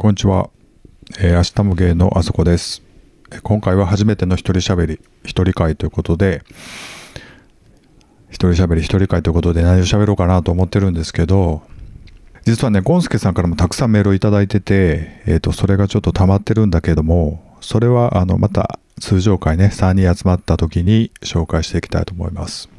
こんにちは。えー、明日も芸のあそこです。今回は初めての一人喋り、一人会ということで、一人喋り、一人会ということで何を喋ろうかなと思ってるんですけど、実はね、ゴンスケさんからもたくさんメールをいただいてて、えっ、と、それがちょっと溜まってるんだけども、それは、あの、また通常会ね、3人集まった時に紹介していきたいと思います。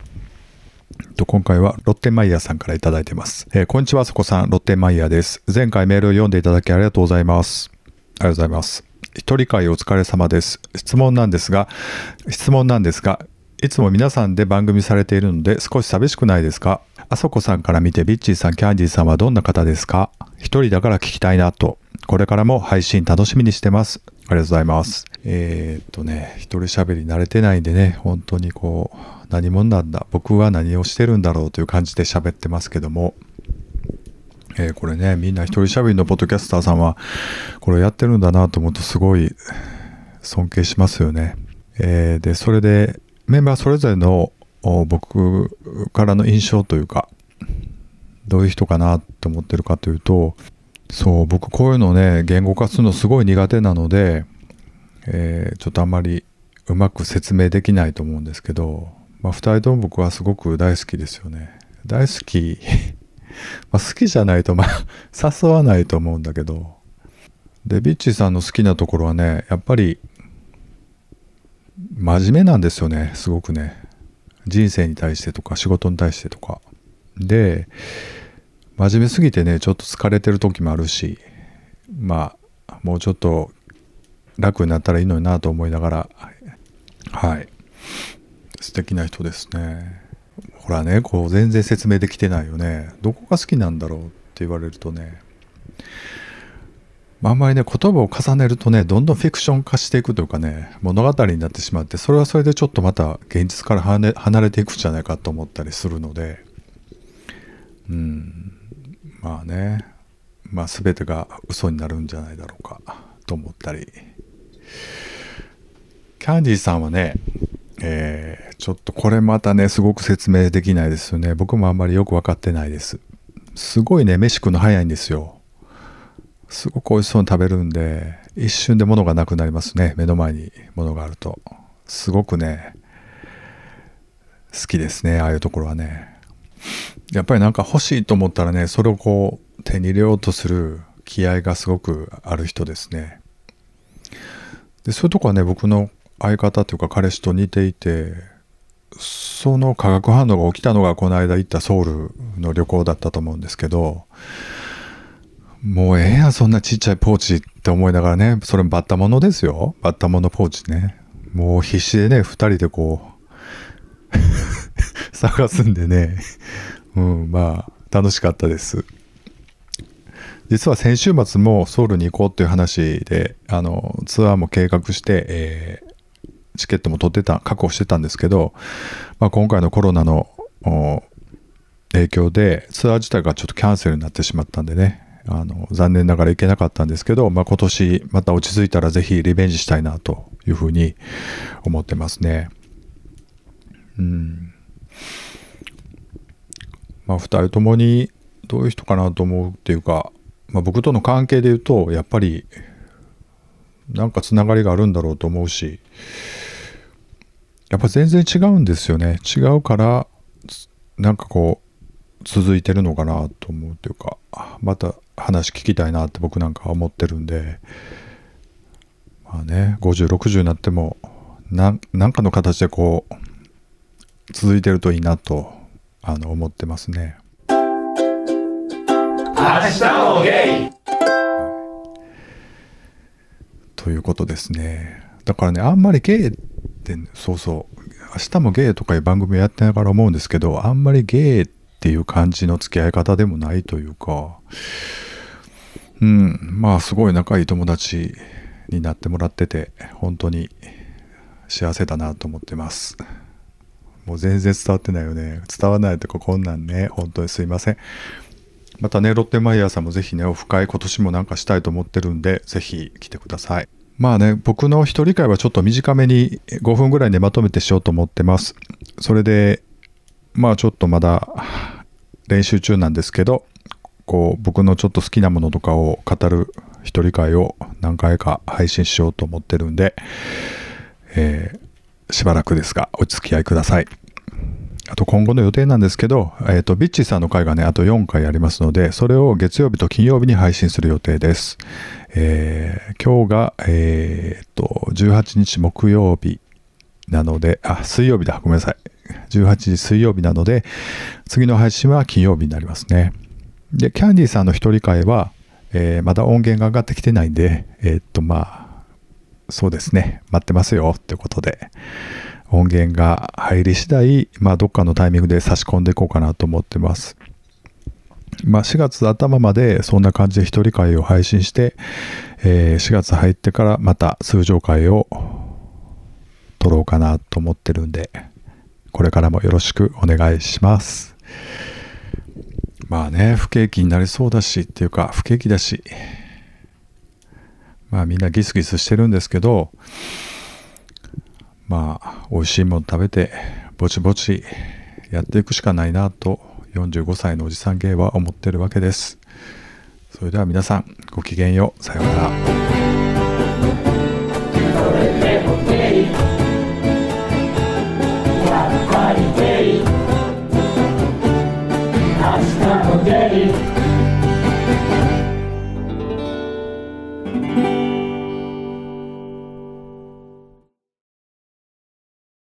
今回はロッテンマイヤーさんからいただいてます。えーこんにちは、そこさん、ロッテンマイヤーです。前回メールを読んでいただきありがとうございます。ありがとうございます。一人会お疲れ様です。質問なんですが、質問なんですが、いつも皆さんで番組されているので少し寂しくないですか？あそこさんから見てビッチーさん、キャンディーさんはどんな方ですか？一人だから聞きたいなと。これからも配信楽しみにしてます。ありがとうございます。えーっとね、一人喋り慣れてないんでね、本当にこう、何者なんだ、僕は何をしてるんだろうという感じで喋ってますけども、えーこれね、みんな一人喋りのポッドキャスターさんは、これやってるんだなと思うとすごい尊敬しますよね。えーで、それで、メンバーそれぞれの僕からの印象というか、どういう人かなと思ってるかというと、そう、僕こういうのね、言語化するのすごい苦手なので、えーちょっとあんまりうまく説明できないと思うんですけど、まあ、2人とも僕はすごく大好きですよね。大好き。ま好きじゃないと、まあ、誘わないと思うんだけど、で、ビッチーさんの好きなところはね、やっぱり、真面目なんですよね、すごくね。人生に対してとか、仕事に対してとか。で、真面目すぎてね、ちょっと疲れてる時もあるし、まあ、もうちょっと楽になったらいいのになと思いながら、はい。素敵な人ですね。ほらね、こう全然説明できてないよね。どこが好きなんだろうって言われるとね、あんまりね、言葉を重ねるとね、どんどんフィクション化していくというかね、物語になってしまって、それはそれでちょっとまた現実から離れ離れていくんじゃないかと思ったりするので、うん、まあね、まあ全てが嘘になるんじゃないだろうかと思ったり。キャンディーさんはね、えーちょっとこれまたね、すごく説明できないですよね。僕もあんまりよく分かってないです。すごいね、飯食うの早いんですよ。すごく美味しそうに食べるんで、一瞬で物がなくなりますね。目の前に物があると。すごくね、好きですね、ああいうところはね。やっぱりなんか欲しいと思ったらね、それをこう手に入れようとする気合がすごくある人ですね。で、そういうとこはね、僕の相方というか彼氏と似ていて、その化学反応が起きたのがこの間行ったソウルの旅行だったと思うんですけど、もうええやん、そんなちっちゃいポーチって思いながらね、それバッタモノですよ。バッタモノポーチね。もう必死でね、二人でこう、探すんでね、うん、まあ、楽しかったです。実は先週末もソウルに行こうっていう話で、あの、ツアーも計画して、えーチケットも取ってた、確保してたんですけど、まあ、今回のコロナの影響でツアー自体がちょっとキャンセルになってしまったんでね、あの、残念ながら行けなかったんですけど、まあ、今年また落ち着いたらぜひリベンジしたいなというふうに思ってますね。うん。まあ、二人ともにどういう人かなと思うっていうか、まあ、僕との関係で言うと、やっぱり、なんかつながりがあるんだろうと思うし、やっぱ全然違うんですよね。違うから、なんかこう、続いてるのかなと思うというか、また話聞きたいなって僕なんかは思ってるんで、まあね、50、60になっても、ななんかの形でこう、続いてるといいなと、あの、思ってますね。明日もゲイということですね。だからね、あんまりゲイって、そうそう、明日もゲイとかいう番組をやってながら思うんですけど、あんまりゲイっていう感じの付き合い方でもないというか、うん、まあすごい仲いい友達になってもらってて、本当に幸せだなと思ってます。もう全然伝わってないよね。伝わらないとかこんなんね、本当にすいません。またね、ロッテマイヤーさんもぜひね、オフ会今年もなんかしたいと思ってるんで、ぜひ来てください。まあね、僕の一人会はちょっと短めに5分ぐらいでまとめてしようと思ってます。それで、まあちょっとまだ練習中なんですけど、こう僕のちょっと好きなものとかを語る一人会を何回か配信しようと思ってるんで、えー、しばらくですがお付き合いください。あと今後の予定なんですけど、えっ、と、ビッチーさんの回がね、あと4回ありますので、それを月曜日と金曜日に配信する予定です。えー、今日が、えっ、と、18日木曜日なので、あ、水曜日だ。ごめんなさい。18時水曜日なので、次の配信は金曜日になりますね。で、キャンディーさんの一人会は、え、まだ音源が上がってきてないんで、え、っと、まあ、そうですね、待ってますよってことで、音源が入り次第、まあ、どっかのタイミングで差し込んでいこうかなと思ってます。まあ、4月頭までそんな感じで一人会を配信して、えー、4月入ってからまた通常会を撮ろうかなと思ってるんで、これからもよろしくお願いします。まあね、不景気になりそうだし、っていうか不景気だし、まあみんなギスギスしてるんですけど、まあ美味しいもの食べてぼちぼちやっていくしかないなと45歳のおじさん芸は思ってるわけです。それでは皆さんごきげんよう。さようなら。